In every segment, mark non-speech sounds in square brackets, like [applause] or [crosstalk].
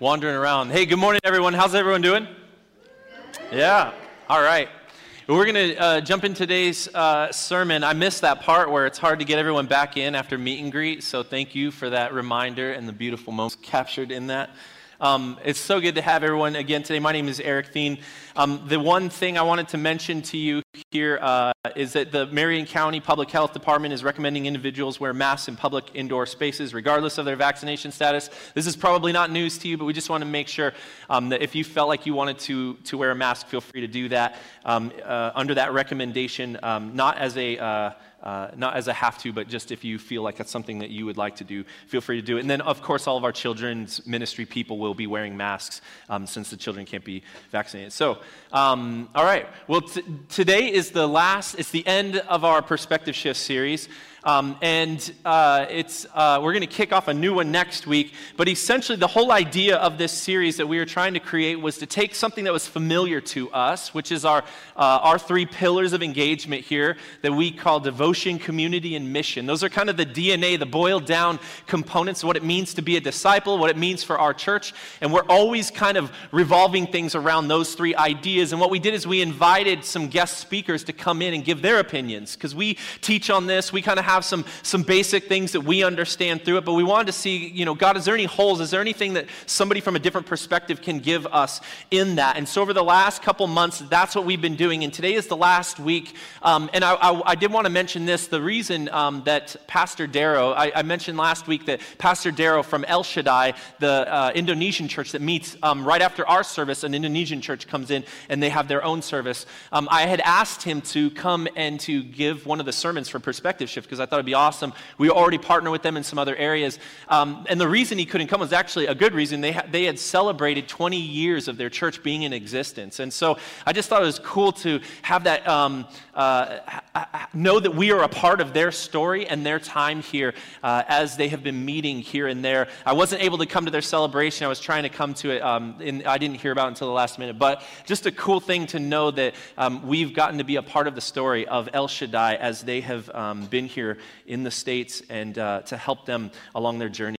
wandering around. Hey, good morning, everyone. How's everyone doing? Yeah. All right. We're going to uh, jump in today's uh, sermon. I missed that part where it's hard to get everyone back in after meet and greet. So thank you for that reminder and the beautiful moments captured in that. Um, it's so good to have everyone again today. My name is Eric Thien. Um, the one thing I wanted to mention to you here uh, is that the Marion County Public Health Department is recommending individuals wear masks in public indoor spaces, regardless of their vaccination status. This is probably not news to you, but we just want to make sure um, that if you felt like you wanted to, to wear a mask, feel free to do that um, uh, under that recommendation, um, not as a uh, uh, not as a have to, but just if you feel like that's something that you would like to do, feel free to do it. And then, of course, all of our children's ministry people will be wearing masks um, since the children can't be vaccinated. So, um, all right. Well, t- today is the last, it's the end of our Perspective Shift series. Um, and uh, it's, uh, we're going to kick off a new one next week. But essentially, the whole idea of this series that we were trying to create was to take something that was familiar to us, which is our, uh, our three pillars of engagement here that we call devotion, community, and mission. Those are kind of the DNA, the boiled down components of what it means to be a disciple, what it means for our church. And we're always kind of revolving things around those three ideas. And what we did is we invited some guest speakers to come in and give their opinions because we teach on this. We kind of have have some, some basic things that we understand through it, but we wanted to see, you know, God, is there any holes? Is there anything that somebody from a different perspective can give us in that? And so over the last couple months, that's what we've been doing. And today is the last week. Um, and I, I, I, did want to mention this the reason um, that Pastor Darrow, I, I, mentioned last week that Pastor Darrow from El Shaddai, the uh, Indonesian church that meets um, right after our service, an Indonesian church comes in and they have their own service. Um, I had asked him to come and to give one of the sermons for Perspective Shift because I thought it'd be awesome. We already partner with them in some other areas. Um, and the reason he couldn't come was actually a good reason. They, ha- they had celebrated 20 years of their church being in existence. And so I just thought it was cool to have that, um, uh, know that we are a part of their story and their time here uh, as they have been meeting here and there. I wasn't able to come to their celebration. I was trying to come to it, um, and I didn't hear about it until the last minute. But just a cool thing to know that um, we've gotten to be a part of the story of El Shaddai as they have um, been here in the States and uh, to help them along their journey.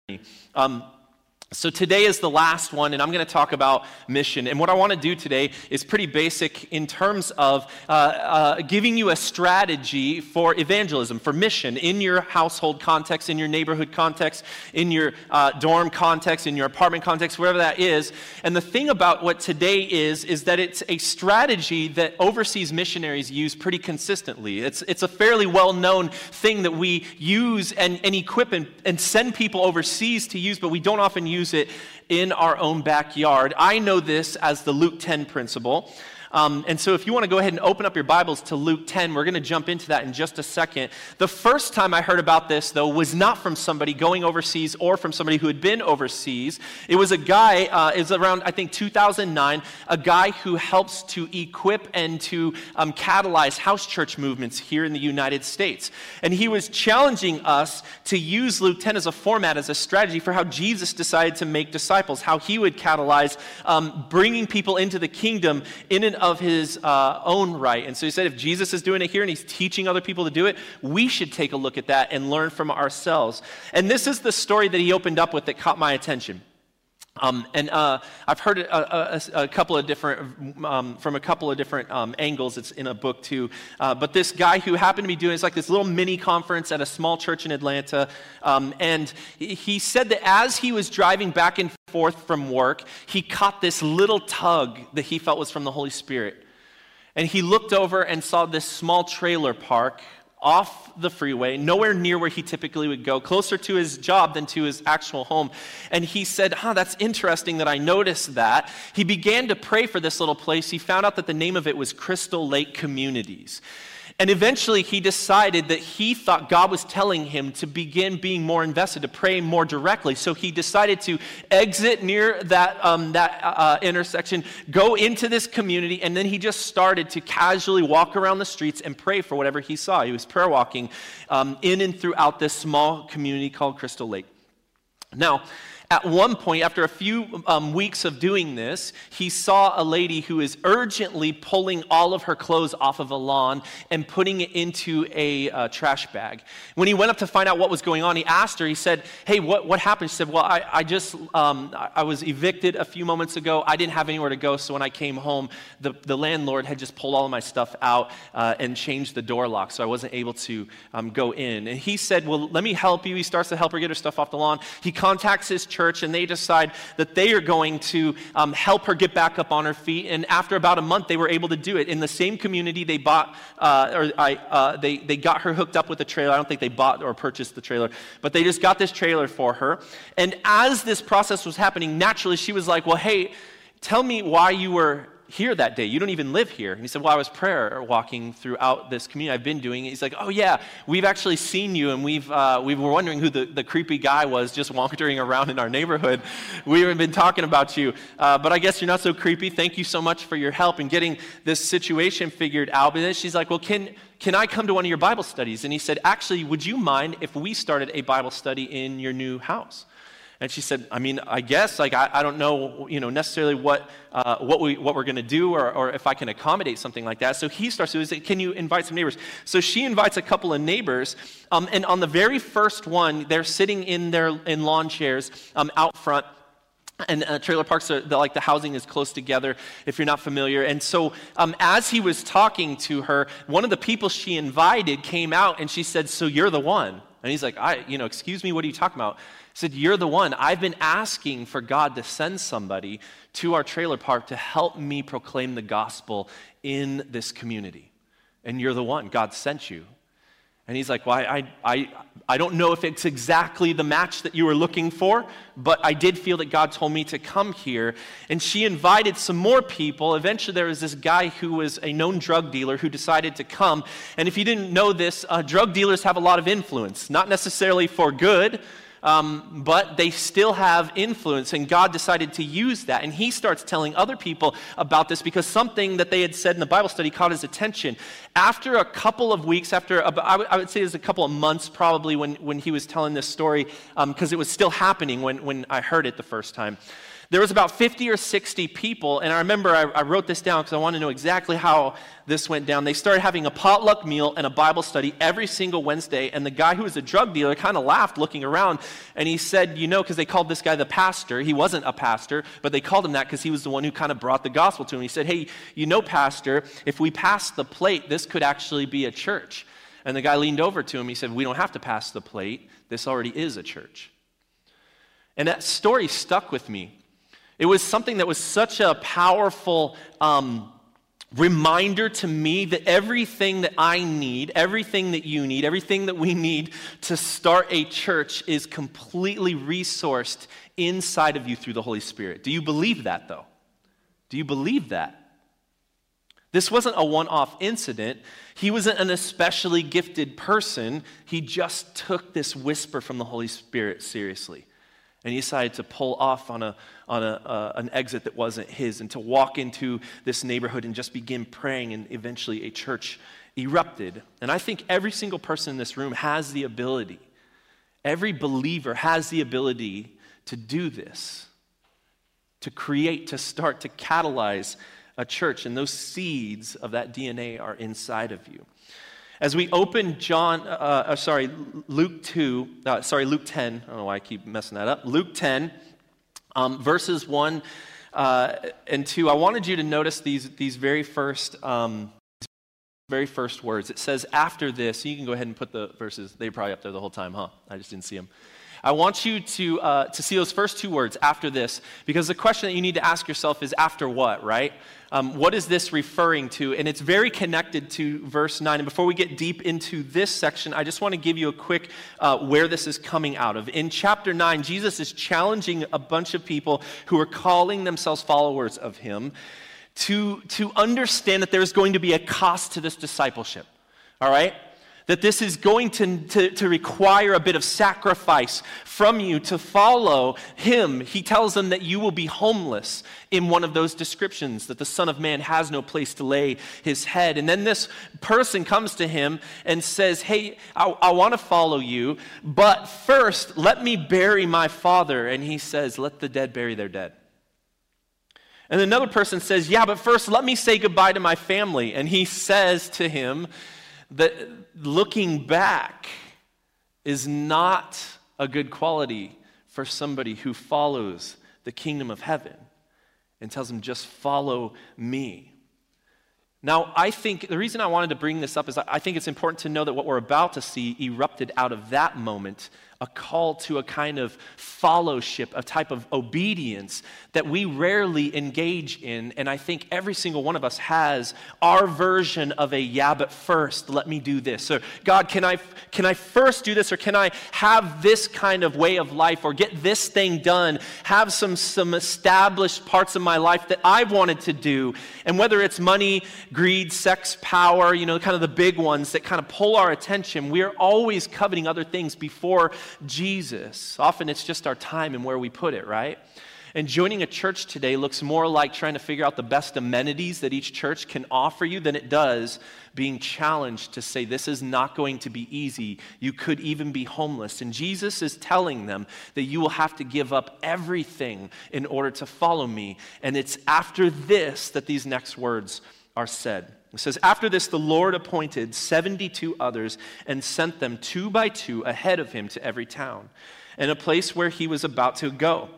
So, today is the last one, and I'm going to talk about mission. And what I want to do today is pretty basic in terms of uh, uh, giving you a strategy for evangelism, for mission in your household context, in your neighborhood context, in your uh, dorm context, in your apartment context, wherever that is. And the thing about what today is, is that it's a strategy that overseas missionaries use pretty consistently. It's, it's a fairly well known thing that we use and, and equip and, and send people overseas to use, but we don't often use use it in our own backyard. I know this as the Luke 10 principle. Um, and so, if you want to go ahead and open up your Bibles to Luke 10, we're going to jump into that in just a second. The first time I heard about this, though, was not from somebody going overseas or from somebody who had been overseas. It was a guy, uh, it was around, I think, 2009, a guy who helps to equip and to um, catalyze house church movements here in the United States. And he was challenging us to use Luke 10 as a format, as a strategy for how Jesus decided to make disciples, how he would catalyze um, bringing people into the kingdom in and of his uh, own right. And so he said, if Jesus is doing it here and he's teaching other people to do it, we should take a look at that and learn from ourselves. And this is the story that he opened up with that caught my attention. Um, and uh, I've heard a, a, a, couple of different, um, from a couple of different um, angles. It's in a book too. Uh, but this guy who happened to be doing it's like this little mini conference at a small church in Atlanta. Um, and he said that as he was driving back and forth from work, he caught this little tug that he felt was from the Holy Spirit. And he looked over and saw this small trailer park off the freeway, nowhere near where he typically would go, closer to his job than to his actual home. And he said, Huh, that's interesting that I noticed that. He began to pray for this little place. He found out that the name of it was Crystal Lake Communities. And eventually he decided that he thought God was telling him to begin being more invested, to pray more directly. So he decided to exit near that, um, that uh, intersection, go into this community, and then he just started to casually walk around the streets and pray for whatever he saw. He was prayer walking um, in and throughout this small community called Crystal Lake. Now, At one point, after a few um, weeks of doing this, he saw a lady who is urgently pulling all of her clothes off of a lawn and putting it into a uh, trash bag. When he went up to find out what was going on, he asked her, he said, Hey, what, what happened? She said, Well, I, I just, um, I was evicted a few moments ago. I didn't have anywhere to go, so when I came home, the, the landlord had just pulled all of my stuff out uh, and changed the door lock, so I wasn't able to um, go in. And he said, Well, let me help you. He starts to help her get her stuff off the lawn. He contacts his church, and they decide that they are going to um, help her get back up on her feet. And after about a month, they were able to do it. In the same community, they bought, uh, or I, uh, they, they got her hooked up with a trailer. I don't think they bought or purchased the trailer, but they just got this trailer for her. And as this process was happening, naturally, she was like, Well, hey, tell me why you were here that day. You don't even live here. And he said, Well, I was prayer walking throughout this community. I've been doing it. He's like, Oh, yeah, we've actually seen you, and we've, uh, we were wondering who the, the creepy guy was just wandering around in our neighborhood. We've been talking about you. Uh, but I guess you're not so creepy. Thank you so much for your help in getting this situation figured out. And then she's like, Well, can, can I come to one of your Bible studies? And he said, Actually, would you mind if we started a Bible study in your new house? And she said, I mean, I guess, like, I, I don't know, you know, necessarily what, uh, what, we, what we're going to do or, or if I can accommodate something like that. So he starts to say, can you invite some neighbors? So she invites a couple of neighbors. Um, and on the very first one, they're sitting in their in lawn chairs um, out front and uh, trailer parks are the, like the housing is close together if you're not familiar and so um, as he was talking to her one of the people she invited came out and she said so you're the one and he's like i you know excuse me what are you talking about said, You're the one. I've been asking for God to send somebody to our trailer park to help me proclaim the gospel in this community. And you're the one. God sent you. And he's like, Well, I, I, I don't know if it's exactly the match that you were looking for, but I did feel that God told me to come here. And she invited some more people. Eventually, there was this guy who was a known drug dealer who decided to come. And if you didn't know this, uh, drug dealers have a lot of influence, not necessarily for good, um, but they still have influence, and God decided to use that. And he starts telling other people about this because something that they had said in the Bible study caught his attention. After a couple of weeks, after I would say it was a couple of months probably when, when he was telling this story, because um, it was still happening when, when I heard it the first time. There was about 50 or 60 people, and I remember I, I wrote this down because I want to know exactly how this went down. They started having a potluck meal and a Bible study every single Wednesday, and the guy who was a drug dealer kind of laughed looking around, and he said, You know, because they called this guy the pastor. He wasn't a pastor, but they called him that because he was the one who kind of brought the gospel to him. He said, Hey, you know, pastor, if we pass the plate, this could actually be a church. And the guy leaned over to him. He said, We don't have to pass the plate. This already is a church. And that story stuck with me it was something that was such a powerful um, reminder to me that everything that I need, everything that you need, everything that we need to start a church is completely resourced inside of you through the Holy Spirit. Do you believe that, though? Do you believe that? This wasn't a one off incident. He wasn't an especially gifted person. He just took this whisper from the Holy Spirit seriously and he decided to pull off on, a, on a, uh, an exit that wasn't his and to walk into this neighborhood and just begin praying, and eventually a church erupted. And I think every single person in this room has the ability, every believer has the ability to do this, to create, to start, to catalyze a church. And those seeds of that DNA are inside of you. As we open John, uh, uh, sorry, Luke 2, uh, sorry, Luke 10, I don't know why I keep messing that up. Luke 10, um, verses 1 uh, and 2, I wanted you to notice these, these very first. Um, very first words. It says, after this, you can go ahead and put the verses, they're probably up there the whole time, huh? I just didn't see them. I want you to, uh, to see those first two words, after this, because the question that you need to ask yourself is, after what, right? Um, what is this referring to? And it's very connected to verse 9. And before we get deep into this section, I just want to give you a quick uh, where this is coming out of. In chapter 9, Jesus is challenging a bunch of people who are calling themselves followers of him to, to understand that there's going to be a cost to this discipleship. All right? That this is going to, to, to, require a bit of sacrifice from you to follow him. He tells them that you will be homeless in one of those descriptions, that the Son of Man has no place to lay his head. And then this person comes to him and says, Hey, I, I want to follow you, but first let me bury my father. And he says, Let the dead bury their dead. And another person says, Yeah, but first let me say goodbye to my family. And he says to him, that looking back is not a good quality for somebody who follows the kingdom of heaven and tells them, just follow me. Now, I think the reason I wanted to bring this up is I think it's important to know that what we're about to see erupted out of that moment a call to a kind of fellowship, a type of obedience that we rarely engage in. And I think every single one of us has our version of a yeah, but first, let me do this. So, God, can I, can I first do this, or can I have this kind of way of life, or get this thing done, have some, some established parts of my life that I've wanted to do? And whether it's money, greed, sex, power, you know, kind of the big ones that kind of pull our attention, we're always coveting other things before Jesus. Often it's just our time and where we put it, right? And joining a church today looks more like trying to figure out the best amenities that each church can offer you than it does being challenged to say, This is not going to be easy. You could even be homeless. And Jesus is telling them that you will have to give up everything in order to follow me. And it's after this that these next words are said. It says, After this, the Lord appointed 72 others and sent them two by two ahead of him to every town and a place where he was about to go.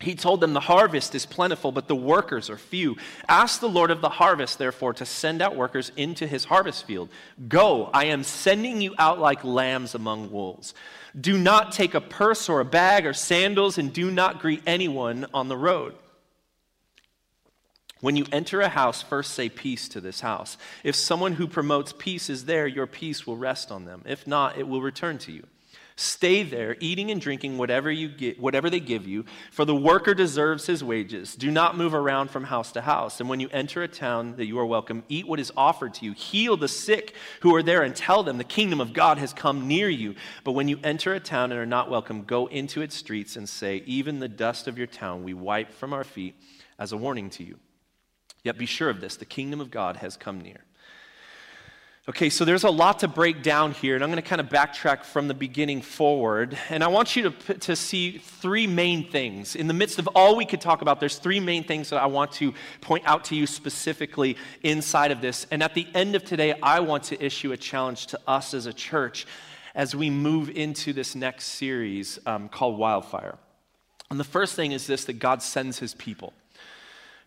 He told them, The harvest is plentiful, but the workers are few. Ask the Lord of the harvest, therefore, to send out workers into his harvest field. Go, I am sending you out like lambs among wolves. Do not take a purse or a bag or sandals, and do not greet anyone on the road. When you enter a house, first say peace to this house. If someone who promotes peace is there, your peace will rest on them. If not, it will return to you. Stay there, eating and drinking whatever, you get, whatever they give you, for the worker deserves his wages. Do not move around from house to house. And when you enter a town that you are welcome, eat what is offered to you. Heal the sick who are there and tell them the kingdom of God has come near you. But when you enter a town and are not welcome, go into its streets and say, Even the dust of your town we wipe from our feet as a warning to you. Yet be sure of this the kingdom of God has come near. Okay, so there's a lot to break down here, and I'm going to kind of backtrack from the beginning forward. And I want you to, to see three main things. In the midst of all we could talk about, there's three main things that I want to point out to you specifically inside of this. And at the end of today, I want to issue a challenge to us as a church as we move into this next series um, called Wildfire. And the first thing is this that God sends his people.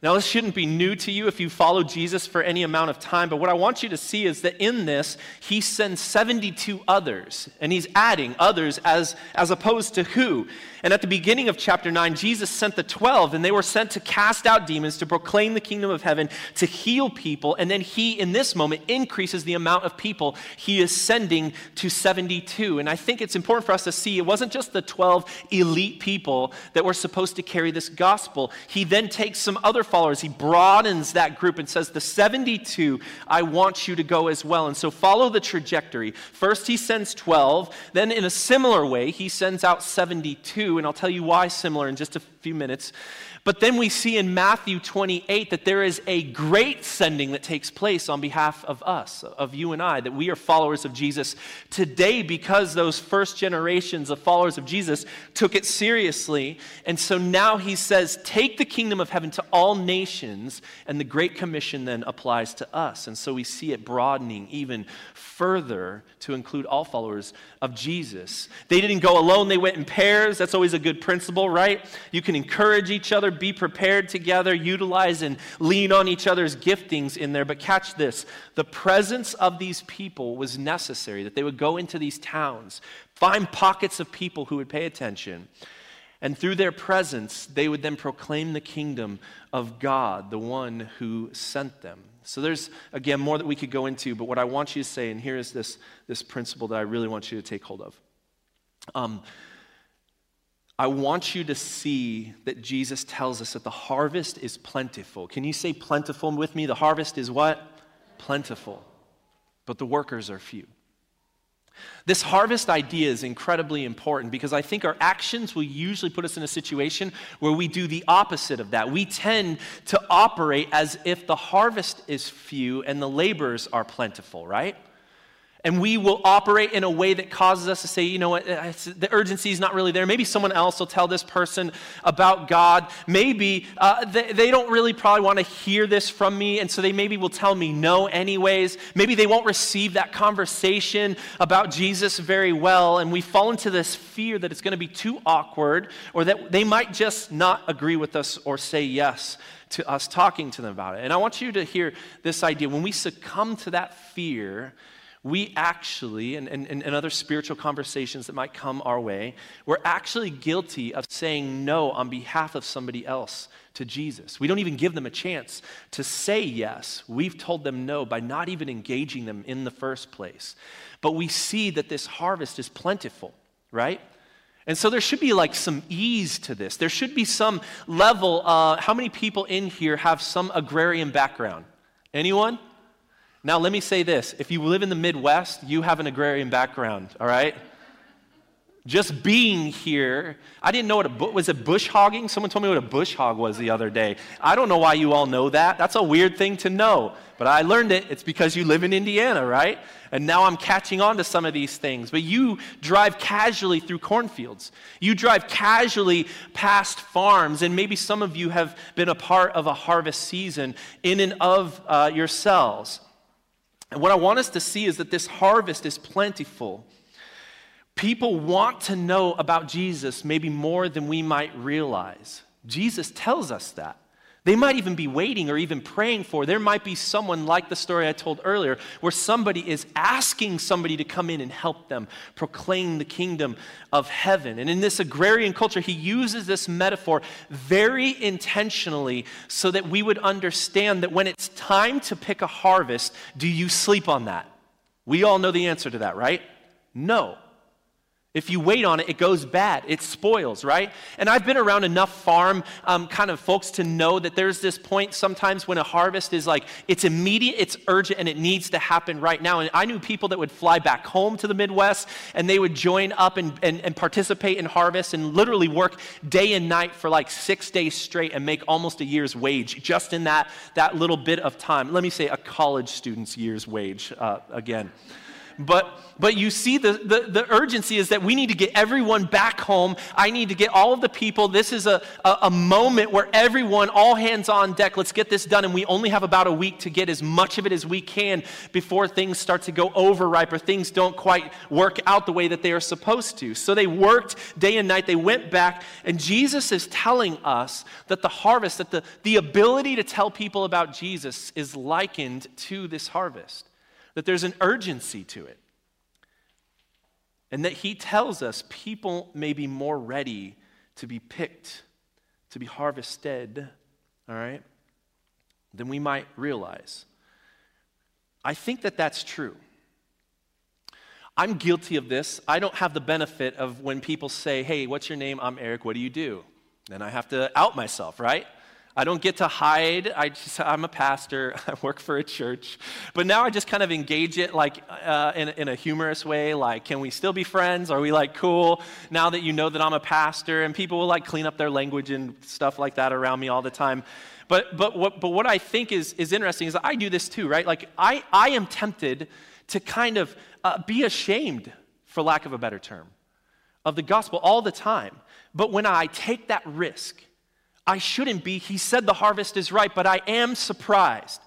Now, this shouldn't be new to you if you follow Jesus for any amount of time, but what I want you to see is that in this, he sends 72 others, and he's adding others as, as opposed to who. And at the beginning of chapter 9, Jesus sent the 12, and they were sent to cast out demons, to proclaim the kingdom of heaven, to heal people, and then he, in this moment, increases the amount of people he is sending to 72. And I think it's important for us to see it wasn't just the 12 elite people that were supposed to carry this gospel, he then takes some other followers. He broadens that group and says, The 72, I want you to go as well. And so follow the trajectory. First, he sends 12. Then, in a similar way, he sends out 72. And I'll tell you why similar in just a few minutes. But then we see in Matthew 28 that there is a great sending that takes place on behalf of us, of you and I, that we are followers of Jesus today because those first generations of followers of Jesus took it seriously. And so now he says, Take the kingdom of heaven to all nations, and the Great Commission then applies to us. And so we see it broadening even further to include all followers of Jesus. They didn't go alone, they went in pairs. That's always a good principle, right? You can encourage each other, be prepared together, utilize and lean on each other's giftings in there. But catch this the presence of these people was necessary, that they would go into these towns, find pockets of people who would pay attention. And through their presence, they would then proclaim the kingdom of God, the one who sent them. So there's, again, more that we could go into, but what I want you to say, and here is this, this principle that I really want you to take hold of. Um, I want you to see that Jesus tells us that the harvest is plentiful. Can you say plentiful with me? The harvest is what? Plentiful. But the workers are few. This harvest idea is incredibly important because I think our actions will usually put us in a situation where we do the opposite of that. We tend to operate as if the harvest is few and the laborers are plentiful, right? And we will operate in a way that causes us to say, you know what, the urgency is not really there. Maybe someone else will tell this person about God. Maybe uh, they, they don't really probably want to hear this from me, and so they maybe will tell me no, anyways. Maybe they won't receive that conversation about Jesus very well, and we fall into this fear that it's going to be too awkward or that they might just not agree with us or say yes to us talking to them about it. And I want you to hear this idea. When we succumb to that fear, we actually, and, and, and other spiritual conversations that might come our way, we're actually guilty of saying no on behalf of somebody else to Jesus. We don't even give them a chance to say yes. We've told them no by not even engaging them in the first place. But we see that this harvest is plentiful, right? And so there should be like some ease to this. There should be some level. Uh, how many people in here have some agrarian background? Anyone? Now, let me say this if you live in the Midwest, you have an agrarian background, all right? Just being here, I didn't know what a was it bush hogging? Someone told me what a bush hog was the other day. I don't know why you all know that. That's a weird thing to know, but I learned it. It's because you live in Indiana, right? And now I'm catching on to some of these things. But you drive casually through cornfields. You drive casually past farms, and maybe some of you have been a part of a harvest season in and of uh, yourselves. And what I want us to see is that this harvest is plentiful. People want to know about Jesus maybe more than we might realize. Jesus tells us that. They might even be waiting or even praying for. There might be someone like the story I told earlier, where somebody is asking somebody to come in and help them proclaim the kingdom of heaven. And in this agrarian culture, he uses this metaphor very intentionally so that we would understand that when it's time to pick a harvest, do you sleep on that? We all know the answer to that, right? No. If you wait on it, it goes bad. It spoils, right? And I've been around enough farm um, kind of folks to know that there's this point sometimes when a harvest is like, it's immediate, it's urgent, and it needs to happen right now. And I knew people that would fly back home to the Midwest and they would join up and, and, and participate in harvest and literally work day and night for like six days straight and make almost a year's wage just in that, that little bit of time. Let me say a college student's year's wage uh, again. But, but you see, the, the, the, urgency is that we need to get everyone back home. I need to get all of the people. This is a, a, a moment where everyone, all hands on deck, let's get this done. And we only have about a week to get as much of it as we can before things start to go overripe or things don't quite work out the way that they are supposed to. So they worked day and night. They went back. And Jesus is telling us that the harvest, that the, the ability to tell people about Jesus is likened to this harvest that there's an urgency to it. And that he tells us people may be more ready to be picked, to be harvested, all right, than we might realize. I think that that's true. I'm guilty of this. I don't have the benefit of when people say, Hey, what's your name? I'm Eric. What do you do? Then I have to out myself, right? I don't get to hide. I just, I'm a pastor. [laughs] I work for a church. But now I just kind of engage it like uh, in, in a humorous way. Like, can we still be friends? Are we like cool now that you know that I'm a pastor? And people will like clean up their language and stuff like that around me all the time. But, but, what, but what I think is, is interesting is I do this too, right? Like, I, I am tempted to kind of uh, be ashamed, for lack of a better term, of the gospel all the time. But when I take that risk, I shouldn't be. He said the harvest is ripe, but I am surprised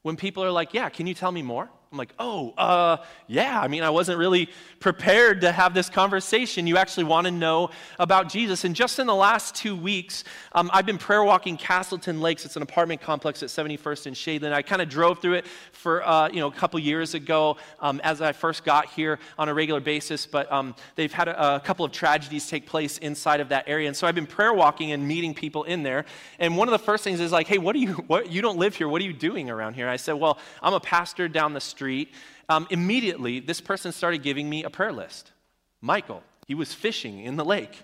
when people are like, Yeah, can you tell me more? I'm like, oh, uh, yeah. I mean, I wasn't really prepared to have this conversation. You actually want to know about Jesus. And just in the last two weeks, um, I've been prayer walking Castleton Lakes. It's an apartment complex at 71st and Shadeland. I kind of drove through it for, uh, you know, a couple years ago um, as I first got here on a regular basis. But um, they've had a, a couple of tragedies take place inside of that area. And so I've been prayer walking and meeting people in there. And one of the first things is like, hey, what do you, what, you don't live here. What are you doing around here? I said, well, I'm a pastor down the street street, um, immediately this person started giving me a prayer list. Michael, he was fishing in the lake.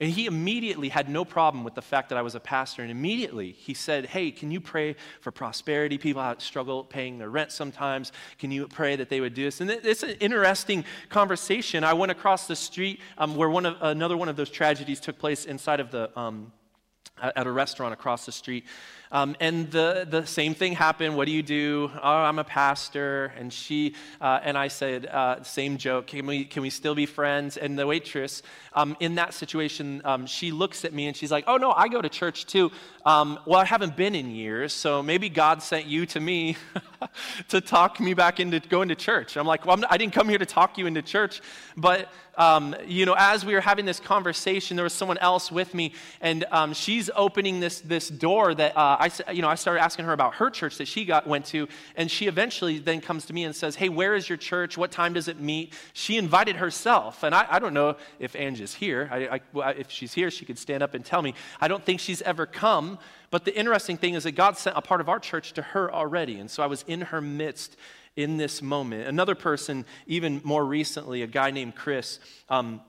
And he immediately had no problem with the fact that I was a pastor. And immediately he said, Hey, can you pray for prosperity? People have struggle paying their rent sometimes. Can you pray that they would do this? And it's an interesting conversation. I went across the street um, where one of, another one of those tragedies took place inside of the, um, at a restaurant across the street. Um, and the, the same thing happened. What do you do? Oh, I'm a pastor. And she, uh, and I said, uh, same joke. Can we, can we still be friends? And the waitress, um, in that situation, um, she looks at me and she's like, oh, no, I go to church too. Um, well, I haven't been in years, so maybe God sent you to me [laughs] to talk me back into going to church. I'm like, well, I'm not, I didn't come here to talk you into church. But, um, you know, as we were having this conversation, there was someone else with me, and um, she's opening this, this door that uh, I, you know, I started asking her about her church that she got, went to, and she eventually then comes to me and says, Hey, where is your church? What time does it meet? She invited herself. And I, I don't know if Ange is here. I, I, if she's here, she could stand up and tell me. I don't think she's ever come. But the interesting thing is that God sent a part of our church to her already. And so I was in her midst in this moment. Another person, even more recently, a guy named Chris, um,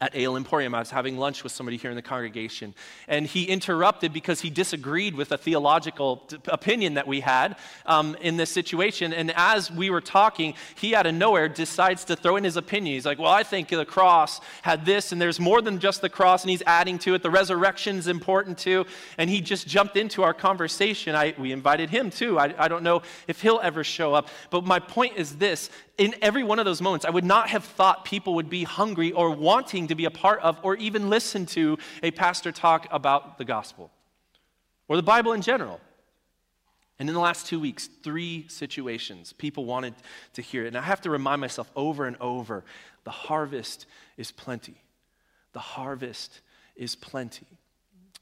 at Ale Emporium. I was having lunch with somebody here in the congregation, and he interrupted because he disagreed with a theological t- opinion that we had um, in this situation. And as we were talking, he out of nowhere decides to throw in his opinion. He's like, Well, I think the cross had this, and there's more than just the cross, and he's adding to it. The resurrection is important too. And he just jumped into our conversation. I, we invited him too. I, I don't know if he'll ever show up. But my point is this in every one of those moments, I would not have thought people would be hungry or wanting to be a part of or even listen to a pastor talk about the gospel or the Bible in general. And in the last two weeks, three situations, people wanted to hear it. And I have to remind myself over and over the harvest is plenty. The harvest is plenty.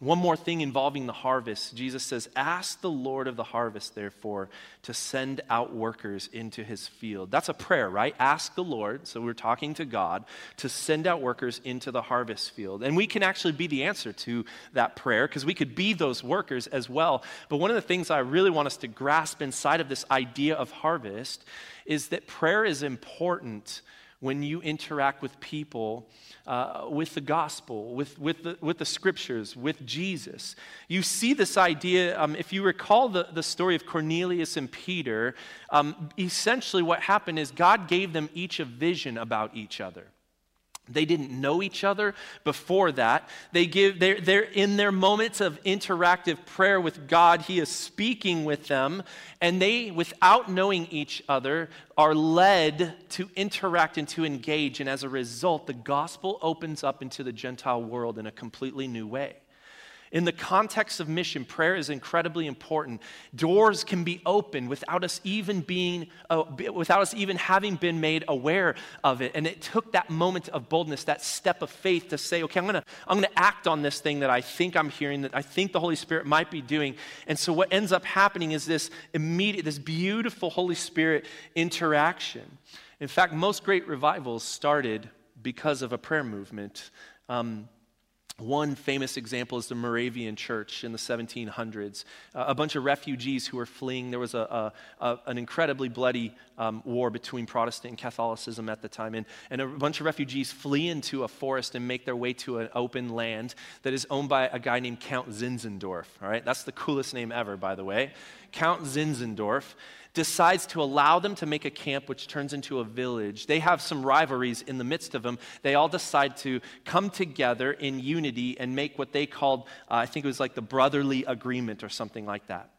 One more thing involving the harvest. Jesus says, Ask the Lord of the harvest, therefore, to send out workers into his field. That's a prayer, right? Ask the Lord, so we're talking to God, to send out workers into the harvest field. And we can actually be the answer to that prayer because we could be those workers as well. But one of the things I really want us to grasp inside of this idea of harvest is that prayer is important when you interact with people, uh, with the gospel, with, with, the, with the scriptures, with Jesus. You see this idea, um, if you recall the, the story of Cornelius and Peter, um, essentially what happened is God gave them each a vision about each other. They didn't know each other before that. They give, they're, they're in their moments of interactive prayer with God. He is speaking with them, and they, without knowing each other, are led to interact and to engage. And as a result, the gospel opens up into the Gentile world in a completely new way. In the context of mission, prayer is incredibly important. Doors can be opened without us even being, uh, without us even having been made aware of it. And it took that moment of boldness, that step of faith to say, okay, I'm gonna, I'm gonna act on this thing that I think I'm hearing, that I think the Holy Spirit might be doing. And so what ends up happening is this immediate, this beautiful Holy Spirit interaction. In fact, most great revivals started because of a prayer movement. Um, one famous example is the Moravian Church in the 1700s. Uh, a bunch of refugees who were fleeing. There was a, a, a an incredibly bloody um, war between Protestant and Catholicism at the time. And, and a bunch of refugees flee into a forest and make their way to an open land that is owned by a guy named Count Zinzendorf. All right? That's the coolest name ever, by the way. Count Zinzendorf decides to allow them to make a camp which turns into a village. They have some rivalries in the midst of them. They all decide to come together in unity and make what they called, uh, I think it was like the brotherly agreement or something like that.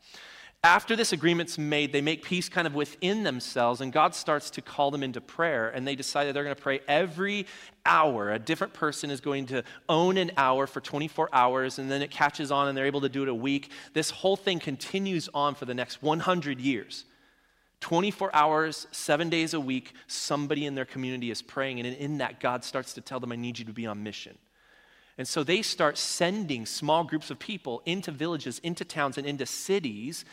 After this agreement's made, they make peace kind of within themselves, and God starts to call them into prayer. And they decide that they're going to pray every hour. A different person is going to own an hour for 24 hours, and then it catches on, and they're able to do it a week. This whole thing continues on for the next 100 years. 24 hours, seven days a week, somebody in their community is praying. And in that, God starts to tell them, I need you to be on mission. And so they start sending small groups of people into villages, into towns, and into cities,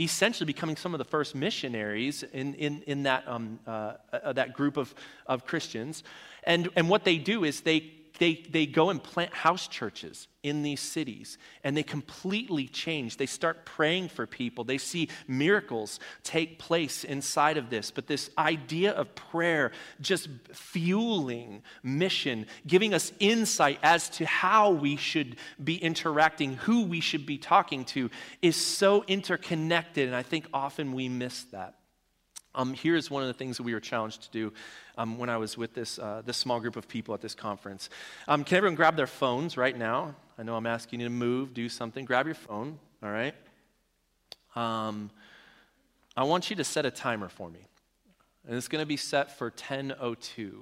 essentially becoming some of the first missionaries in, in, in that, um, uh, uh, that group of, of Christians. And, and what they do is they they, they go and plant house churches in these cities and they completely change. They start praying for people. They see miracles take place inside of this. But this idea of prayer just fueling mission, giving us insight as to how we should be interacting, who we should be talking to, is so interconnected. And I think often we miss that. Um, here's one of the things that we were challenged to do um, when I was with this, uh, this small group of people at this conference. Um, can everyone grab their phones right now? I know I'm asking you to move, do something. Grab your phone, all right? Um, I want you to set a timer for me. And it's going to be set for 10.02.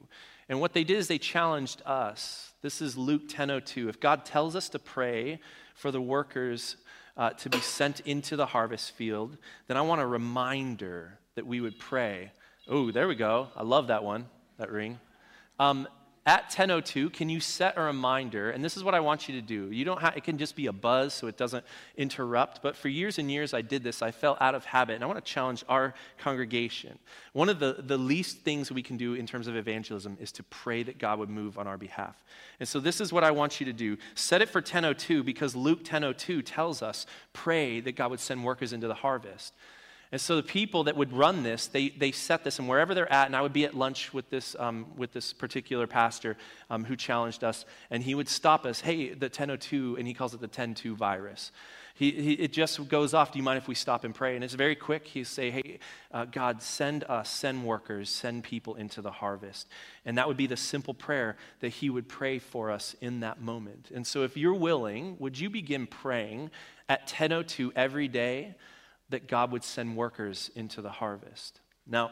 And what they did is they challenged us. This is Luke 10.02. If God tells us to pray for the workers uh, to be sent into the harvest field, then I want a reminder that we would pray. Oh, there we go. I love that one, that ring. Um, at 10:02, can you set a reminder? And this is what I want you to do. You don't have, it can just be a buzz so it doesn't interrupt. But for years and years, I did this. I fell out of habit, and I want to challenge our congregation. One of the, the least things we can do in terms of evangelism is to pray that God would move on our behalf. And so this is what I want you to do. Set it for 10:02 because Luke 10:02 tells us, pray that God would send workers into the harvest. And so the people that would run this, they, they set this, and wherever they're at, and I would be at lunch with this, um, with this particular pastor um, who challenged us, and he would stop us, hey, the 1002, and he calls it the 102 virus. He, he, it just goes off. Do you mind if we stop and pray? And it's very quick. He say, "Hey, uh, God, send us, send workers, send people into the harvest." And that would be the simple prayer that He would pray for us in that moment. And so, if you're willing, would you begin praying at 10:02 every day? That God would send workers into the harvest. Now,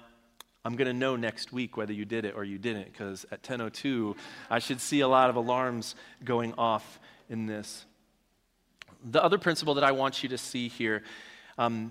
I'm going to know next week whether you did it or you didn't, because at 10:02, I should see a lot of alarms going off in this. The other principle that I want you to see here um,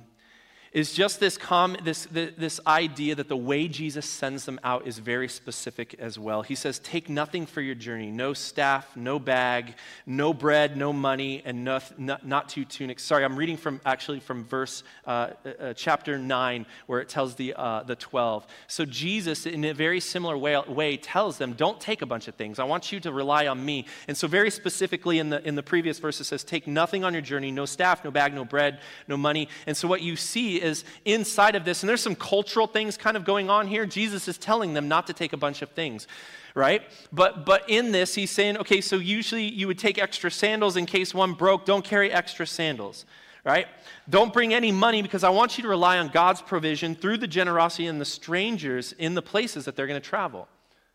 is just this, com- this, this, idea that the way Jesus sends them out is very specific as well. He says, Take nothing for your journey no staff, no bag, no bread, no money, and no, not, not two tunics. Sorry, I'm reading from actually from verse uh, uh, chapter 9, where it tells the, uh, the 12. So Jesus, in a very similar way, way, tells them, Don't take a bunch of things. I want you to rely on me. And so, very specifically in the, in the previous verse, it says, Take nothing on your journey no staff, no bag, no bread, no money. And so, what you see is inside of this, and there's some cultural things kind of going on here. Jesus is telling them not to take a bunch of things right? But but in this, he's saying, okay, so usually you would take extra sandals in case one broke. Don't carry extra sandals, right? Don't bring any money because I want you to rely on God's provision through the generosity and the strangers in the places that they're going to travel.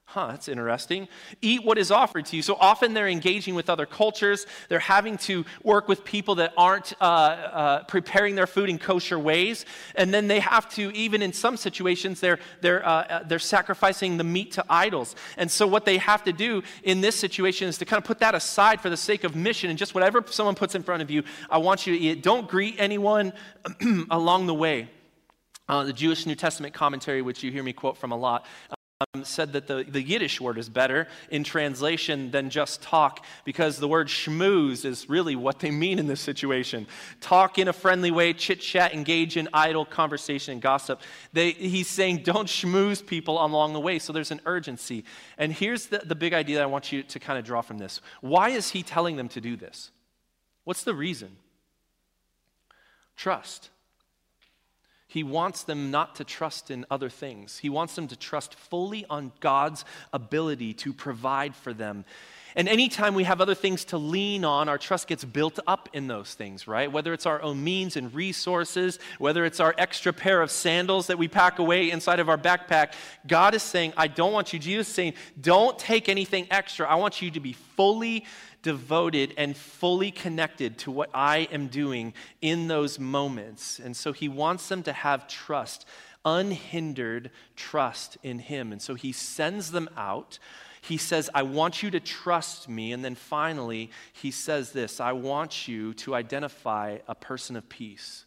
Huh, that's interesting. Eat what is offered to you. So often they're engaging with other cultures. They're having to work with people that aren't uh, uh, preparing their food in kosher ways. And then they have to, even in some situations, they're, they're, uh, uh, they're sacrificing the meat to idols. And so what they have to do in this situation is to kind of put that aside for the sake of mission. And just whatever someone puts in front of you, I want you to eat. Don't greet anyone [clears throat] along the way. Uh, the Jewish New Testament commentary, which you hear me quote from a lot, um, said that the, the Yiddish word is better in translation than just talk because the word schmooze is really what they mean in this situation. Talk in a friendly way, chit chat, engage in idle conversation and gossip. They, he's saying don't schmooze people along the way, so there's an urgency. And here's the, the big idea that I want you to kind of draw from this. Why is he telling them to do this? What's the reason? Trust. He wants them not to trust in other things. He wants them to trust fully on God's ability to provide for them. And anytime we have other things to lean on, our trust gets built up in those things, right? Whether it's our own means and resources, whether it's our extra pair of sandals that we pack away inside of our backpack, God is saying, I don't want you, Jesus is saying, don't take anything extra. I want you to be fully devoted and fully connected to what I am doing in those moments. And so he wants them to have trust, unhindered trust in him. And so he sends them out. He says, I want you to trust me. And then finally, he says this I want you to identify a person of peace.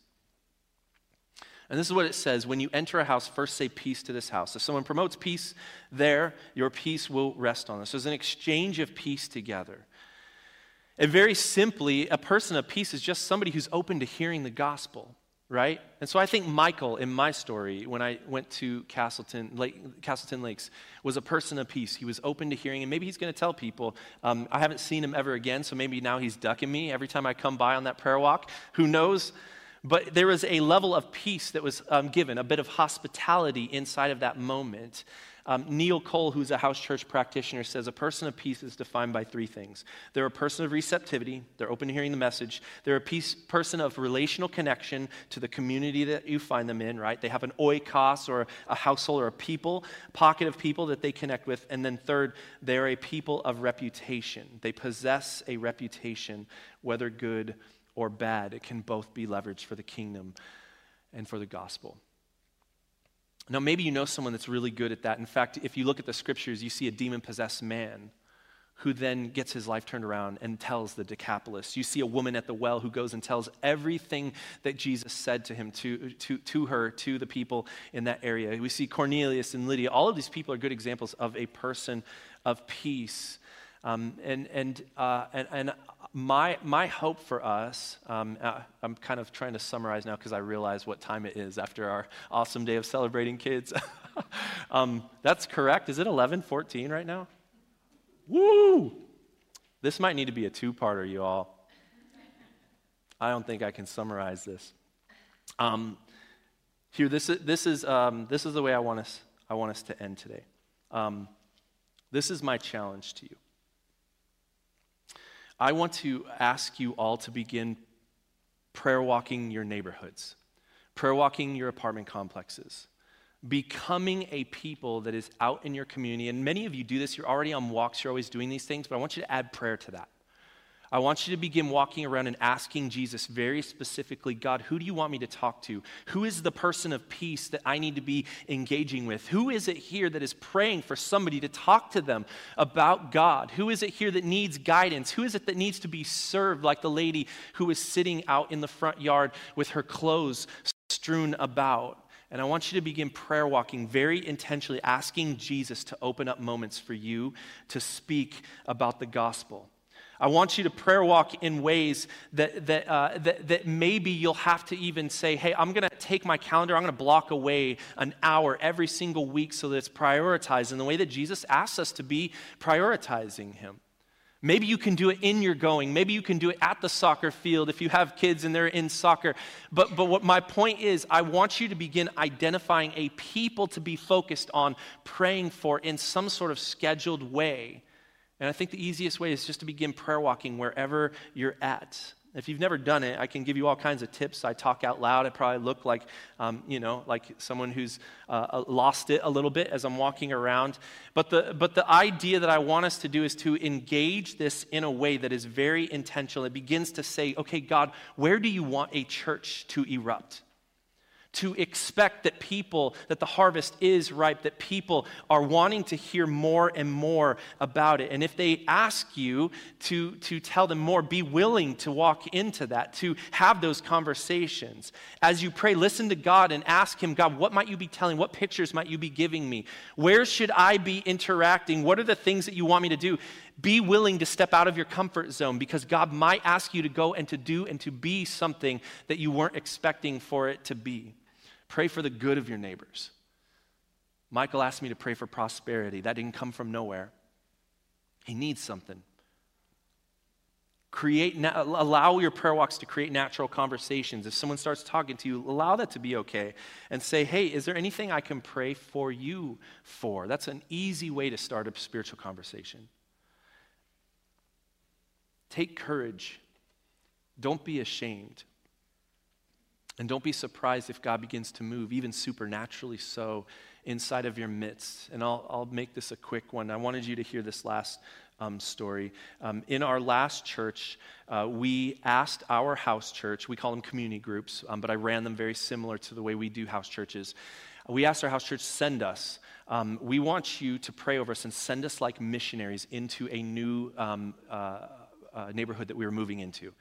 And this is what it says when you enter a house, first say peace to this house. If someone promotes peace there, your peace will rest on us. There's an exchange of peace together. And very simply, a person of peace is just somebody who's open to hearing the gospel. right? And so I think Michael, in my story, when I went to Castleton, Lake, Castleton Lakes, was a person of peace. He was open to hearing, and maybe he's going to tell people. Um, I haven't seen him ever again, so maybe now he's ducking me every time I come by on that prayer walk. Who knows? But there was a level of peace that was um, given, a bit of hospitality inside of that moment. Um, Neil Cole, who's a house church practitioner, says a person of peace is defined by three things. They're a person of receptivity, they're open to hearing the message. They're a peace, person of relational connection to the community that you find them in, right? They have an oikos or a household or a people, pocket of people that they connect with. And then third, they're a people of reputation. They possess a reputation, whether good or bad. It can both be leveraged for the kingdom and for the gospel. Now, maybe you know someone that's really good at that. In fact, if you look at the scriptures, you see a demon possessed man who then gets his life turned around and tells the Decapolis. You see a woman at the well who goes and tells everything that Jesus said to him, to, to, to her, to the people in that area. We see Cornelius and Lydia. All of these people are good examples of a person of peace. Um, and, and, uh, and, and my, my hope for us, um, uh, I'm kind of trying to summarize now because I realize what time it is after our awesome day of celebrating kids. [laughs] um, that's correct. Is it 11:14 right now? Woo! This might need to be a two parter, you all. I don't think I can summarize this. Um, here, this is, this, is, um, this is the way I want us, I want us to end today. Um, this is my challenge to you. I want to ask you all to begin prayer walking your neighborhoods, prayer walking your apartment complexes, becoming a people that is out in your community. And many of you do this, you're already on walks, you're always doing these things, but I want you to add prayer to that. I want you to begin walking around and asking Jesus very specifically God, who do you want me to talk to? Who is the person of peace that I need to be engaging with? Who is it here that is praying for somebody to talk to them about God? Who is it here that needs guidance? Who is it that needs to be served, like the lady who was sitting out in the front yard with her clothes strewn about? And I want you to begin prayer walking very intentionally, asking Jesus to open up moments for you to speak about the gospel. I want you to prayer walk in ways that, that, uh, that, that maybe you'll have to even say, hey, I'm going to take my calendar, I'm going to block away an hour every single week so that it's prioritized in the way that Jesus asks us to be prioritizing Him. Maybe you can do it in your going. Maybe you can do it at the soccer field if you have kids and they're in soccer. But, but what my point is, I want you to begin identifying a people to be focused on praying for in some sort of scheduled way and I think the easiest way is just to begin prayer walking wherever you're at. If you've never done it, I can give you all kinds of tips. I talk out loud. I probably look like, um, you know, like someone who's uh, uh, lost it a little bit as I'm walking around. But the, but the idea that I want us to do is to engage this in a way that is very intentional. It begins to say, okay, God, where do you want a church to erupt? To expect that people, that the harvest is ripe, that people are wanting to hear more and more about it. And if they ask you to, to tell them more, be willing to walk into that, to have those conversations. As you pray, listen to God and ask Him, God, what might you be telling? What pictures might you be giving me? Where should I be interacting? What are the things that you want me to do? Be willing to step out of your comfort zone because God might ask you to go and to do and to be something that you weren't expecting for it to be. Pray for the good of your neighbors. Michael asked me to pray for prosperity. That didn't come from nowhere. He needs something. Create, allow your prayer walks to create natural conversations. If someone starts talking to you, allow that to be okay. And say, hey, is there anything I can pray for you for? That's an easy way to start a spiritual conversation. Take courage. Don't be ashamed. And don't be surprised if God begins to move, even supernaturally so, inside of your midst. And I'll, I'll make this a quick one. I wanted you to hear this last um, story. Um, in our last church, uh, we asked our house church, we call them community groups, um, but I ran them very similar to the way we do house churches. We asked our house church, send us. Um, we want you to pray over us and send us like missionaries into a new um, uh, uh, neighborhood that we were moving into.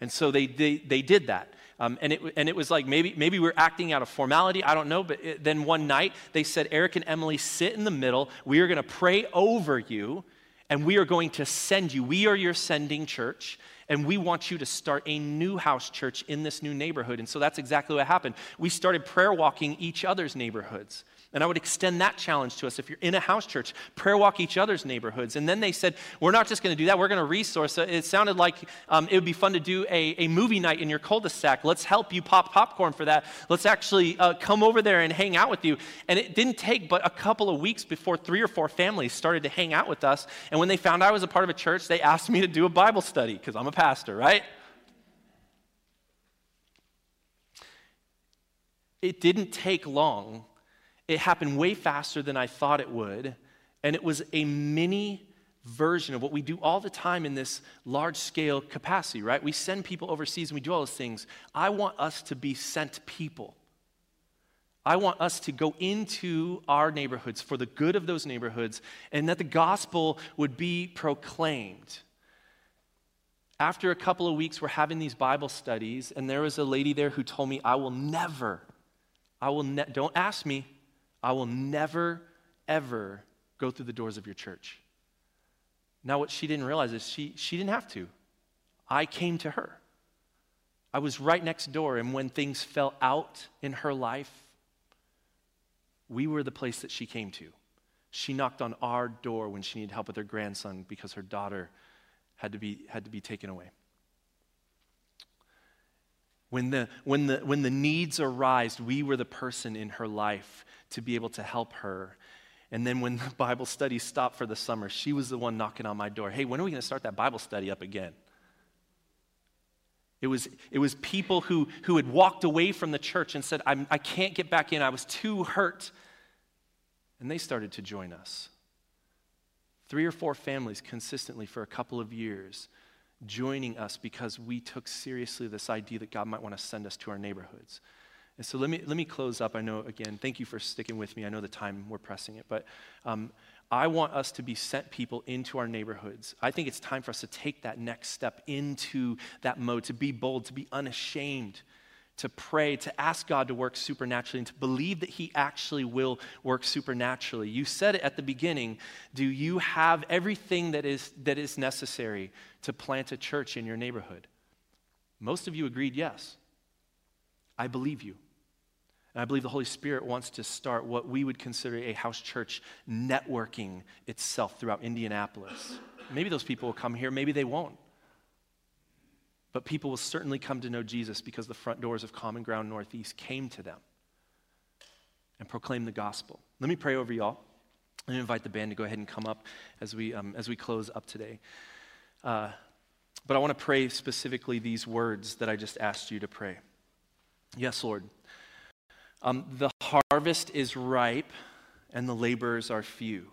And so they, they, they did that. Um, and, it, and it was like maybe, maybe we are acting out of formality, I don't know. But it, then one night they said, Eric and Emily, sit in the middle. We are going to pray over you, and we are going to send you. We are your sending church, And we want you to start a new house church in this new neighborhood. And so that's exactly what happened. We started prayer walking each other's neighborhoods. And I would extend that challenge to us. If you're in a house church, prayer walk each other's neighborhoods. And then they said, we're not just going to do that, we're going to resource it. Sounded like um, it would be fun to do a, a movie night in your cul de sac. Let's help you pop popcorn for that. Let's actually uh, come over there and hang out with you. And it didn't take but a couple of weeks before three or four families started to hang out with us. And when they found I was a part of a church, they asked me to do a Bible study because I'm a pastor, right? It didn't take long it happened way faster than I thought it would. And it was a mini version of what we do all the time in this large scale capacity, right? We send people overseas and we do all those things. I want us to be sent people. I want us to go into our neighborhoods for the good of those neighborhoods and that the gospel would be proclaimed. After a couple of weeks, we're having these Bible studies, and there was a lady there who told me, I will never, I will ne- don't ask me, I will never, ever go through the doors of your church. Now, what she didn't realize is she, she didn't have to. I came to her. I was right next door, and when things fell out in her life, we were the place that she came to. She knocked on our door when she needed help with her grandson because her daughter had to be, had to be taken away. When the, when, the, when the needs arise, we were the person in her life to be able to help her. And then when the Bible study stopped for the summer, she was the one knocking on my door. Hey, when are we going to start that Bible study up again? It was, it was people who, who had walked away from the church and said, I'm, I can't get back in. I was too hurt. And they started to join us. Three or four families consistently for a couple of years joining us because we took seriously this idea that God might want to send us to our neighborhoods. And so let me, let me close up. I know, again, thank you for sticking with me. I know the time we're pressing it, but um, I want us to be sent people into our neighborhoods. I think it's time for us to take that next step into that mode, to be bold, to be unashamed, to pray, to ask God to work supernaturally, and to believe that He actually will work supernaturally. You said it at the beginning. Do you have everything that is, that is necessary to plant a church in your neighborhood? Most of you agreed yes. I believe you. And I believe the Holy Spirit wants to start what we would consider a house church networking itself throughout Indianapolis. Maybe those people will come here, maybe they won't. But people will certainly come to know Jesus because the front doors of Common Ground Northeast came to them and proclaimed the gospel. Let me pray over y'all. and invite the band to go ahead and come up as we, um, as we close up today. Uh, but I want to pray specifically these words that I just asked you to pray. Yes, Lord. Um, the harvest is ripe and the laborers are few.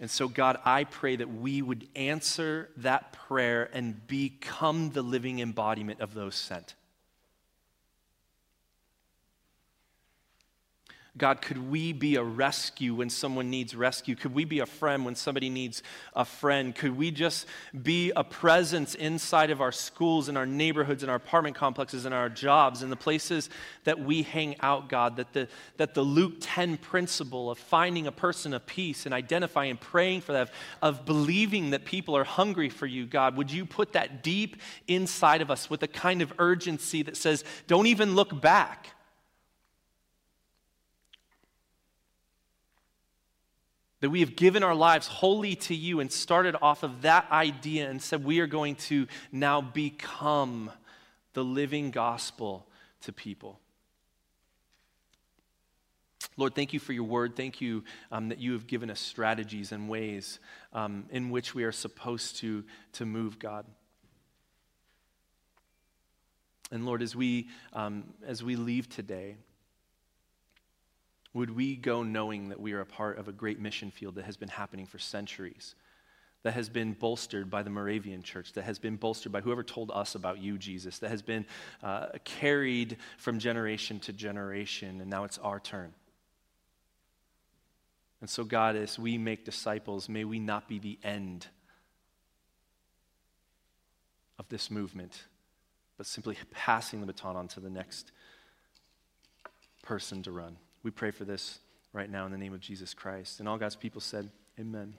And so, God, I pray that we would answer that prayer and become the living embodiment of those sent. God, could we be a rescue when someone needs rescue? Could we be a friend when somebody needs a friend? Could we just be a presence inside of our schools and our neighborhoods and our apartment complexes and our jobs and the places that we hang out, God? That the, that the Luke 10 principle of finding a person of peace and identifying and praying for that, of believing that people are hungry for you, God, would you put that deep inside of us with a kind of urgency that says, don't even look back? That we have given our lives wholly to you and started off of that idea and said we are going to now become the living gospel to people. Lord, thank you for your word. Thank you um, that you have given us strategies and ways um, in which we are supposed to, to move, God. And Lord, as we, um, as we leave today, would we go knowing that we are a part of a great mission field that has been happening for centuries, that has been bolstered by the Moravian church, that has been bolstered by whoever told us about you, Jesus, that has been uh, carried from generation to generation, and now it's our turn. And so, God, as we make disciples, may we not be the end of this movement, but simply passing the baton on to the next person to run. We pray for this right now in the name of Jesus Christ. And all God's people said, Amen.